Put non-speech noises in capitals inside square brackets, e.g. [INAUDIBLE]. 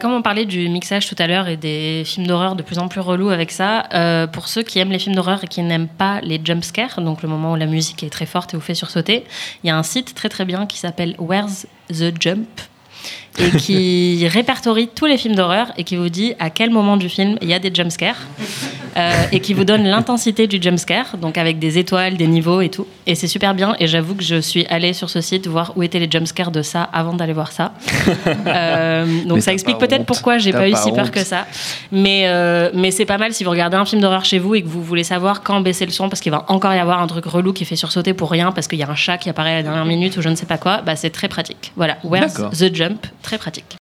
Comme on parlait du mixage tout à l'heure et des films d'horreur de plus en plus relous avec ça, euh, pour ceux qui aiment les films d'horreur et qui n'aiment pas les jump scares, donc le moment où la musique est très forte et vous fait sursauter, il y a un site très très bien qui s'appelle Where's the Jump et qui [LAUGHS] répertorie tous les films d'horreur et qui vous dit à quel moment du film il y a des jumpscares euh, et qui vous donne l'intensité du jumpscare, donc avec des étoiles, des niveaux et tout. Et c'est super bien. Et j'avoue que je suis allée sur ce site voir où étaient les jumpscares de ça avant d'aller voir ça. [LAUGHS] Euh, donc Mais ça explique peut-être pourquoi j'ai pas eu si peur que ça. Mais, euh, mais c'est pas mal si vous regardez un film d'horreur chez vous et que vous voulez savoir quand baisser le son parce qu'il va encore y avoir un truc relou qui fait sursauter pour rien parce qu'il y a un chat qui apparaît à la dernière minute ou je ne sais pas quoi. Bah, c'est très pratique. Voilà. Where's the jump? Très pratique.